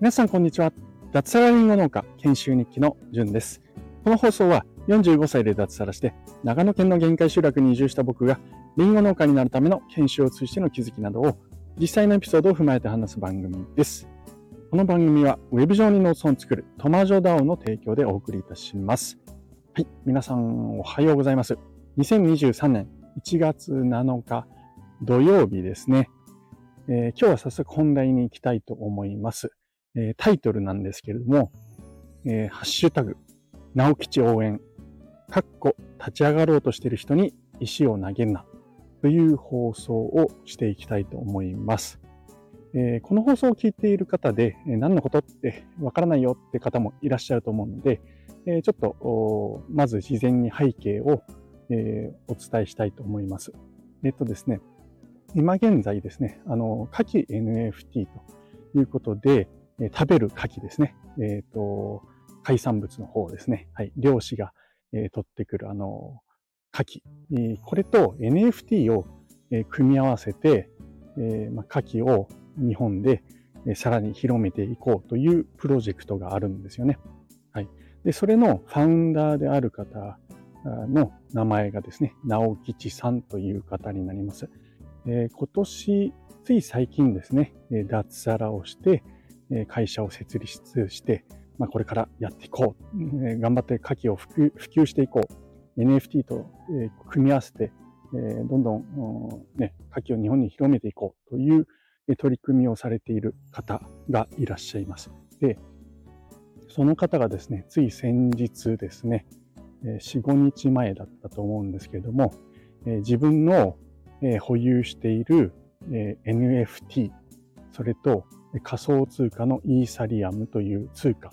皆さんこんにちは。脱サラリンゴ農家研修日記のじゅんです。この放送は45歳で脱サラして長野県の限界集落に移住した僕がリンゴ農家になるための研修を通じての気づきなどを実際のエピソードを踏まえて話す番組です。この番組は Web 上に農村を作るトマジョダオの提供でお送りいたします。はい。皆さんおはようございます。2023年1月7日土曜日ですね。えー、今日は早速本題に行きたいと思います。えー、タイトルなんですけれども、えー、ハッシュタグ、直吉応援、かっこ立ち上がろうとしている人に石を投げるな、という放送をしていきたいと思います。えー、この放送を聞いている方で、え何のことってわからないよって方もいらっしゃると思うので、えちょっと、まず事前に背景を、えお伝えしたいと思います。えっとですね、今現在ですね、あの、夏季 NFT ということで、え食べる牡蠣ですね。えっ、ー、と、海産物の方ですね。はい。漁師が、えー、取ってくるあの、牡蠣。え、これと NFT を、え、組み合わせて、えーまあ、牡蠣を日本で、え、さらに広めていこうというプロジェクトがあるんですよね。はい。で、それのファウンダーである方の名前がですね、直吉さんという方になります。え、今年、つい最近ですね、脱サラをして、会社を設立して、まあ、これからやっていこう。頑張って牡蠣を普及していこう。NFT と組み合わせて、どんどん、ね、牡蠣を日本に広めていこうという取り組みをされている方がいらっしゃいます。で、その方がですね、つい先日ですね、4、5日前だったと思うんですけれども、自分のえ保有しているえ NFT、それと仮想通貨のイーサリアムという通貨。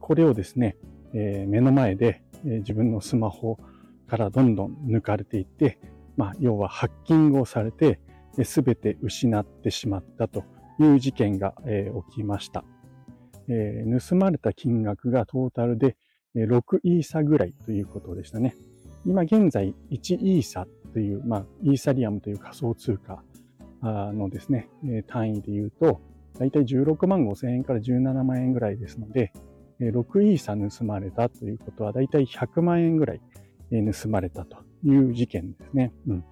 これをですね、え目の前で自分のスマホからどんどん抜かれていって、まあ、要はハッキングをされて、すべて失ってしまったという事件がえ起きました。え盗まれた金額がトータルで6イーサぐらいということでしたね。今現在1イーサという、まあ、イーサリアムという仮想通貨のですね、単位で言うと、だいたい16万5千円から17万円ぐらいですので、6イーサ盗まれたということはだいたい100万円ぐらい盗まれたという事件ですね。うん、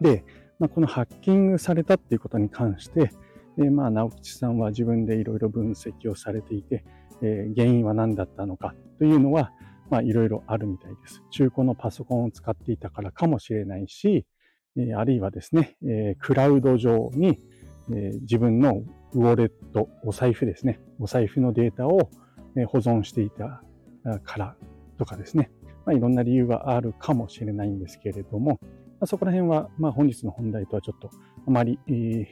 で、まあ、このハッキングされたっていうことに関して、でまあ、直吉さんは自分でいろいろ分析をされていて、えー、原因は何だったのかというのは、まあ、いろいろあるみたいです。中古のパソコンを使っていたからかもしれないし、あるいはですね、クラウド上に、自分のウォレット、お財布ですね。お財布のデータを保存していたからとかですね。まあ、いろんな理由があるかもしれないんですけれども、まあ、そこら辺は、まあ、本日の本題とはちょっとあまり、え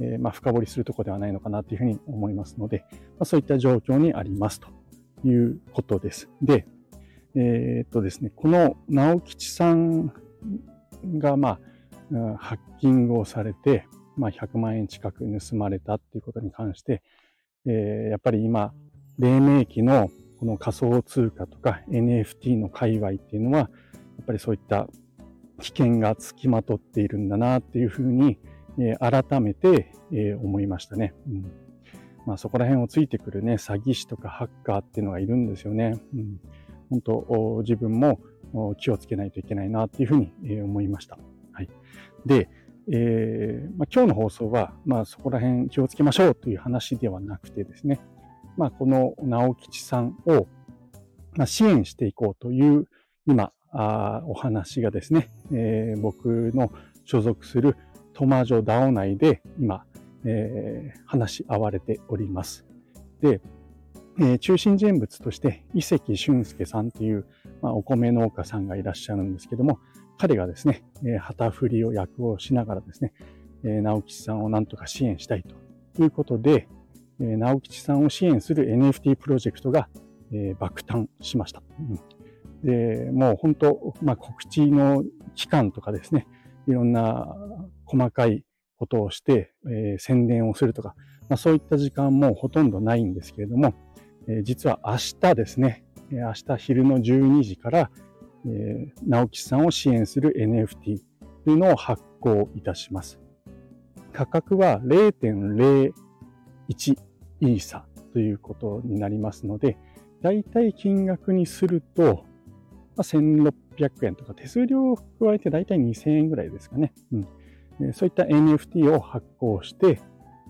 ー、まあ、深掘りするところではないのかなというふうに思いますので、まあ、そういった状況にありますということです。で、えー、っとですね、この直吉さんが、まあ、ハッキングをされて、まあ、100万円近く盗まれたっていうことに関して、えー、やっぱり今、黎明期のこの仮想通貨とか NFT の界隈っていうのは、やっぱりそういった危険がつきまとっているんだなっていうふうに、えー、改めて、えー、思いましたね。うんまあ、そこら辺をついてくるね、詐欺師とかハッカーっていうのがいるんですよね。うん、本当、自分も気をつけないといけないなっていうふうに思いました。はい。で、えーまあ、今日の放送は、まあ、そこら辺気をつけましょうという話ではなくてですね、まあ、この直吉さんを、まあ、支援していこうという今あお話がですね、えー、僕の所属するトマジョダオ内で今、えー、話し合われております。で、えー、中心人物として伊関俊介さんという、まあ、お米農家さんがいらっしゃるんですけども、彼がですね、え旗振りを役をしながらですね、え直吉さんをなんとか支援したいということで、え直吉さんを支援する NFT プロジェクトが、え爆誕しました。うん、で、もう本当、まあ、告知の期間とかですね、いろんな細かいことをして、えー、宣伝をするとか、まあ、そういった時間もほとんどないんですけれども、えー、実は明日ですね、明日昼の12時から、えー、直木さんを支援する NFT、というのを発行いたします。価格は0.01イーサということになりますので、だいたい金額にすると、まあ、1600円とか手数料を加えてだいたい2000円ぐらいですかね。うん、そういった NFT を発行して、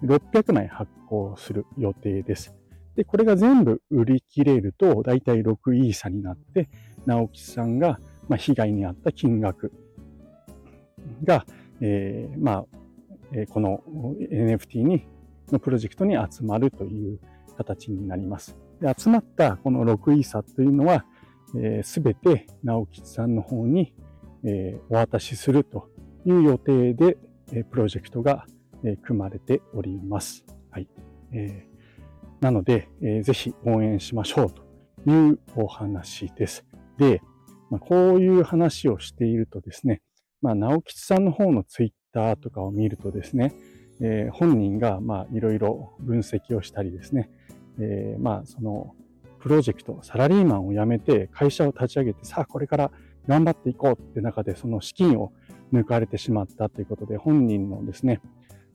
600枚発行する予定です。で、これが全部売り切れると、だいたい6イーサになって、直木さんが、ま、被害に遭った金額が、えー、まあ、えこの NFT に、のプロジェクトに集まるという形になります。で集まったこの6イーサというのは、す、えー、べ、て直吉さんの方に、えー、お渡しするという予定で、えー、プロジェクトが、えー、組まれております。はい。えー、なので、えー、ぜひ応援しましょうというお話です。で、まあ、こういう話をしているとですね、まあ、直吉さんの方のツイッターとかを見るとですね、えー、本人が、まあ、いろいろ分析をしたりですね、えー、まあ、その、プロジェクト、サラリーマンを辞めて会社を立ち上げて、さあ、これから頑張っていこうって中で、その資金を抜かれてしまったということで、本人のですね、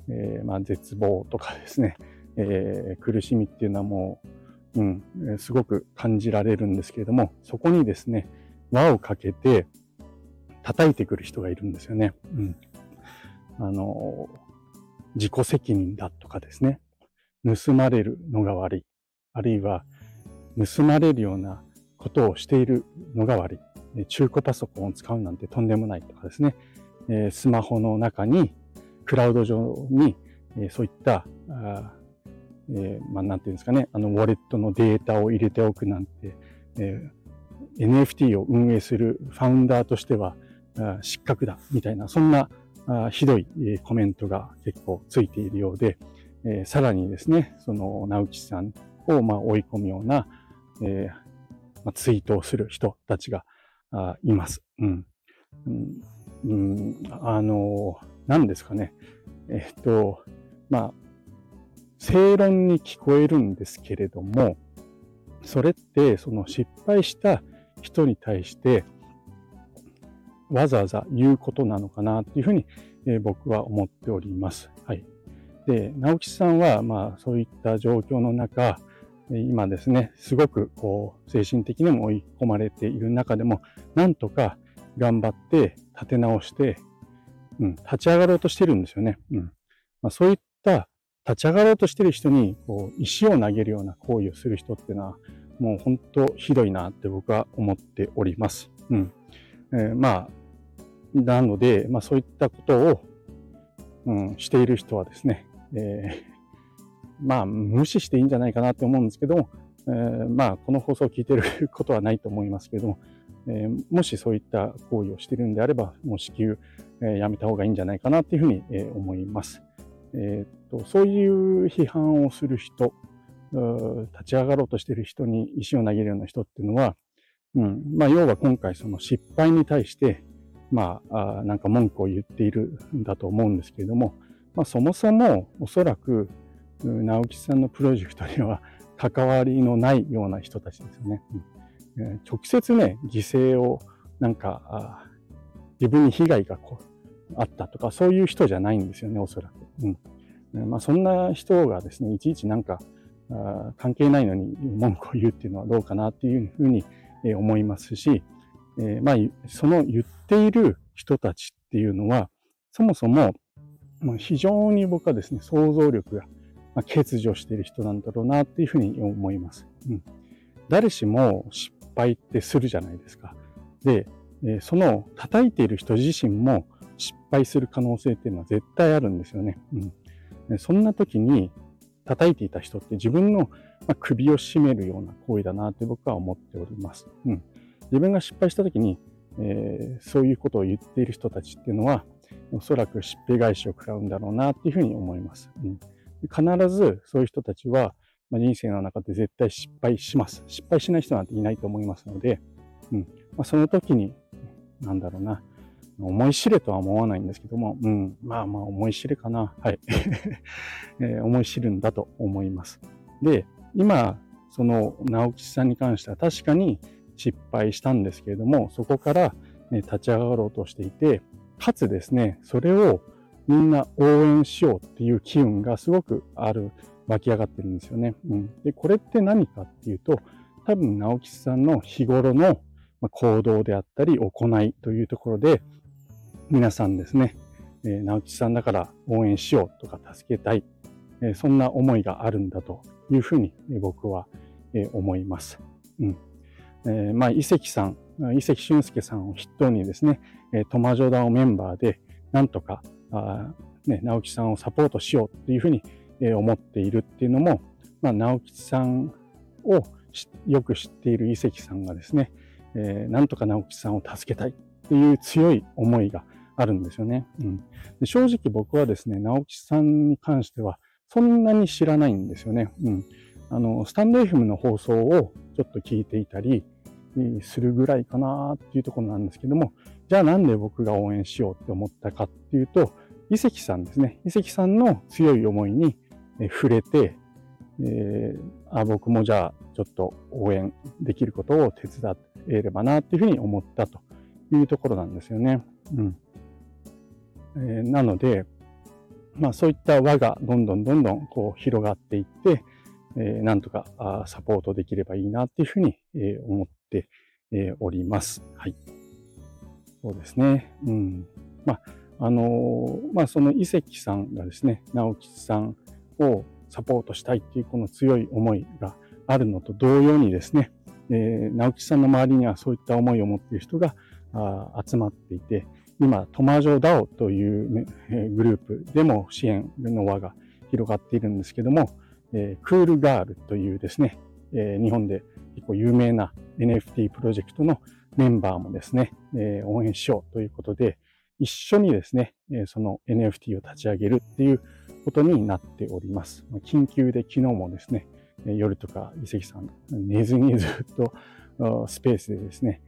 えー、まあ、絶望とかですね、えー、苦しみっていうのはもう、うん、すごく感じられるんですけれども、そこにですね、輪をかけて叩いてくる人がいるんですよね。うん。あの、自己責任だとかですね、盗まれるのが悪い。あるいは、盗まれるようなことをしているのが悪い。中古パソコンを使うなんてとんでもないとかですね、スマホの中に、クラウド上に、そういった、あえー、まあ、なんていうんですかね、あの、ウォレットのデータを入れておくなんて、えー、NFT を運営するファウンダーとしてはあ失格だ、みたいな、そんなあひどいコメントが結構ついているようで、えー、さらにですね、その直木さんをまあ追い込むような、えーまあ、ツイートをする人たちがあいます。うんうん。うん、あの、何ですかね。えっと、まあ、正論に聞こえるんですけれども、それってその失敗した人に対してわざわざ言うことなのかなというふうに、えー、僕は思っております。はい。で、直吉さんは、まあ、そういった状況の中、今ですね、すごくこう、精神的にも追い込まれている中でも、なんとか頑張って立て直して、うん、立ち上がろうとしてるんですよね。うん。まあ、そういった立ち上がろうとしてる人に、こう、石を投げるような行為をする人っていうのは、もう本当ひどいなって僕は思っております。うん。えー、まあ、なので、まあそういったことを、うん、している人はですね、えー、まあ、無視していいんじゃないかなって思うんですけども、えー、まあ、この放送を聞いてることはないと思いますけども、えー、もしそういった行為をしているんであれば、もう至急、えー、やめた方がいいんじゃないかなっていうふうに、えー、思います。えー、っと、そういう批判をする人、立ち上がろうとしている人に石を投げるような人っていうのは、うん、まあ、要は今回その失敗に対して、まあ、あなんか文句を言っているんだと思うんですけれども、まあ、そもそもおそらく直木さんのプロジェクトには関わりのないような人たちですよね。うん、直接ね、犠牲をなんか自分に被害がこうあったとかそういう人じゃないんですよね、おそらく。うんまあ、そんな人がですね、いちいちなんかあ関係ないのに文句を言うっていうのはどうかなっていうふうに思いますし、えー、まあ、その言っている人たちっていうのは、そもそも非常に僕はですね、想像力が欠如している人なんだろうなっていうふうに思います。うん、誰しも失敗ってするじゃないですか。で、その叩いている人自身も失敗する可能性っていうのは絶対あるんですよね。うん、そんな時に叩いていた人って自分の首を絞めるような行為だなって僕は思っております。うん、自分が失敗した時に、えー、そういうことを言っている人たちっていうのは、おそらくしっぺ返しを食らうんだろうなっていうふうに思います。うん、必ずそういう人たちは、まあ、人生の中で絶対失敗します。失敗しない人なんていないと思いますので、うんまあ、その時に、なんだろうな、思い知れとは思わないんですけども、うん、まあまあ思い知れかな。はい。えー、思い知るんだと思います。で、今、その直吉さんに関しては確かに失敗したんですけれども、そこから、ね、立ち上がろうとしていて、かつですね、それをみんな応援しようっていう機運がすごくある、湧き上がってるんですよね。うん。で、これって何かっていうと、多分直吉さんの日頃の行動であったり行いというところで、皆さんですね、えー、直吉さんだから応援しようとか助けたい、えー、そんな思いがあるんだというふうに僕は、えー、思います。うん。えー、まあ、伊関さん、伊関俊介さんを筆頭にですね、えー、トマジョダオメンバーで、なんとか、あね、直樹さんをサポートしようっていうふうに、思っているっていうのも、まあ、直樹さんをよく知っている伊関さんがですね、えー、なんとか直樹さんを助けたいっていう強い思いがあるんですよね。うん、で正直僕はですね、直樹さんに関してはそんなに知らないんですよね。うん、あの、スタンド FM の放送をちょっと聞いていたりするぐらいかなっていうところなんですけども、じゃあなんで僕が応援しようって思ったかっていうと、伊関さんですね。伊関さんの強い思いに触れて、えー、あ僕もじゃあちょっと応援できることを手伝えればなっていうふうに思ったというところなんですよね。うんえー、なので、まあそういった輪がどんどんどんどんこう広がっていって、えー、なんとかあサポートできればいいなっていうふうに、えー、思って、えー、おります。はい。そうですね。うん。まああのまあ、その伊関さんがですね、直吉さんをサポートしたいっていうこの強い思いがあるのと同様にですね、えー、直吉さんの周りにはそういった思いを持っている人があ集まっていて、今、トマジョダオという、えグループでも支援の輪が広がっているんですけども、えー、クールガールというですね、えー、日本で結構有名な NFT プロジェクトのメンバーもですね、えー、応援しようということで、一緒にですね、えその NFT を立ち上げるっていうことになっております。緊急で昨日もですね、夜とか伊関さん寝ずにずっとスペースでですね、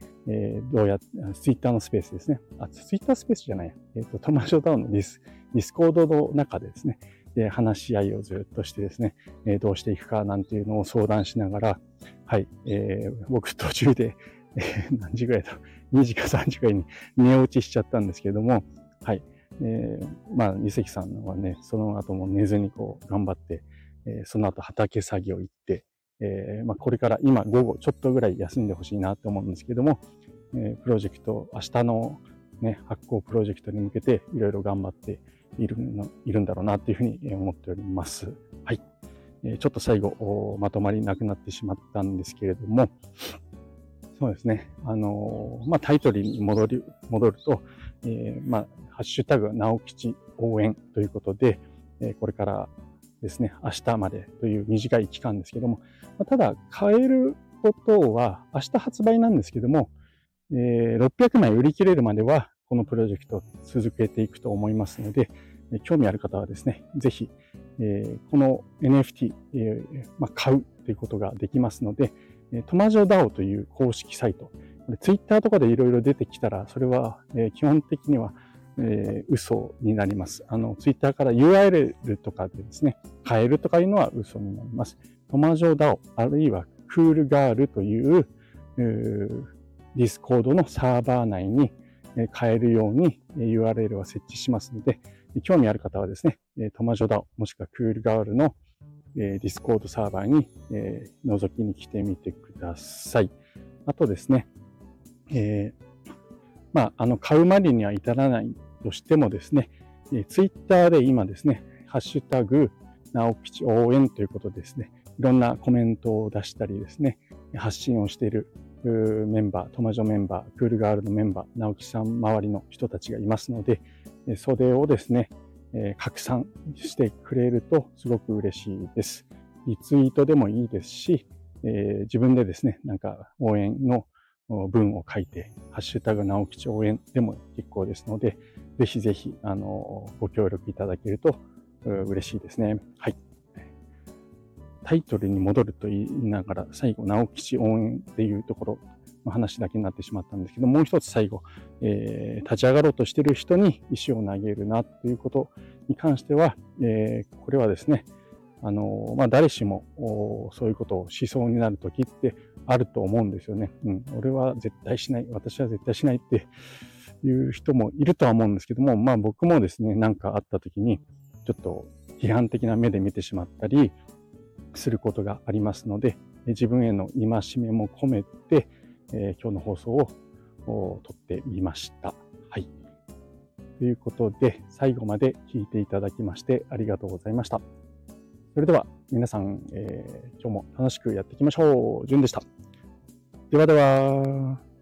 どうやって、ツイッターのスペースですね。あ、ツイッタースペースじゃない。えっ、ー、と、トマジョダオのディス、ディスコードの中でですね、で話し合いをずっとしてですね、どうしていくかなんていうのを相談しながら、はい、えー、僕途中で、えー、何時ぐらいだ？ろう、2時か3時ぐらいに寝落ちしちゃったんですけれども、はい、えー、まあ、二関さんはね、その後も寝ずにこう頑張って、えー、その後畑作業行って、えー、まあ、これから今午後ちょっとぐらい休んでほしいなと思うんですけども、えプロジェクト、明日のね、発行プロジェクトに向けていろいろ頑張っているのいるんだろうなというふうに思っております。はい。えちょっと最後、まとまりなくなってしまったんですけれども、そうですね。あのまあ、タイトルに戻り、戻ると、えー、まあ、ハッシュタグ、直吉応援ということで、えー、これからですね、明日までという短い期間ですけども、まあただ、買えることは明日発売なんですけども、えー、600枚売り切れるまでは、このプロジェクト続けていくと思いますので、興味ある方はですね、ぜひ、えー、この NFT、えーまあ、買うということができますので、トマジョダオという公式サイト、ツイッターとかでいろいろ出てきたら、それは、えー、基本的には、えー、嘘になります。あの、ツイッターから URL とかでですね、買えるとかいうのは嘘になります。トマジョダオ、あるいはクールガールという、ディスコードのサーバー内に買えるように URL は設置しますので、興味ある方はですね、トマジョダオ、もしくはクールガールのディスコードサーバーに覗きに来てみてください。あとですね、えー、まあ、あの、買うまでには至らないとしてもですね、ツイッターで今ですね、ハッシュタグ、直吉応援ということでですね、いろんなコメントを出したりですね、発信をしているメンバー、トマジョメンバー、クールガールのメンバー、直樹さん周りの人たちがいますので、それをですね、拡散してくれるとすごく嬉しいです。リツイートでもいいですし、自分でですね、なんか応援の文を書いて、ハッシュタグ直吉応援でも結構ですので、ぜひぜひ、あの、ご協力いただけると嬉しいですね。はい。タイトルに戻ると言いながら、最後、直吉応援っていうところの話だけになってしまったんですけど、もう一つ最後、えー、立ち上がろうとしている人に石を投げるなということに関しては、えー、これはですね、あの、まあ、誰しもそういうことをしそうになるときってあると思うんですよね。うん。俺は絶対しない。私は絶対しないっていう人もいるとは思うんですけども、まあ僕もですね、なんかあった時に、ちょっと批判的な目で見てしまったりすることがありますので、自分への戒めも込めて、えー、今日の放送を撮ってみました。はい。ということで、最後まで聞いていただきましてありがとうございました。それでは皆さん、えー、今日も楽しくやっていきましょう。じゅんでした。ではでは。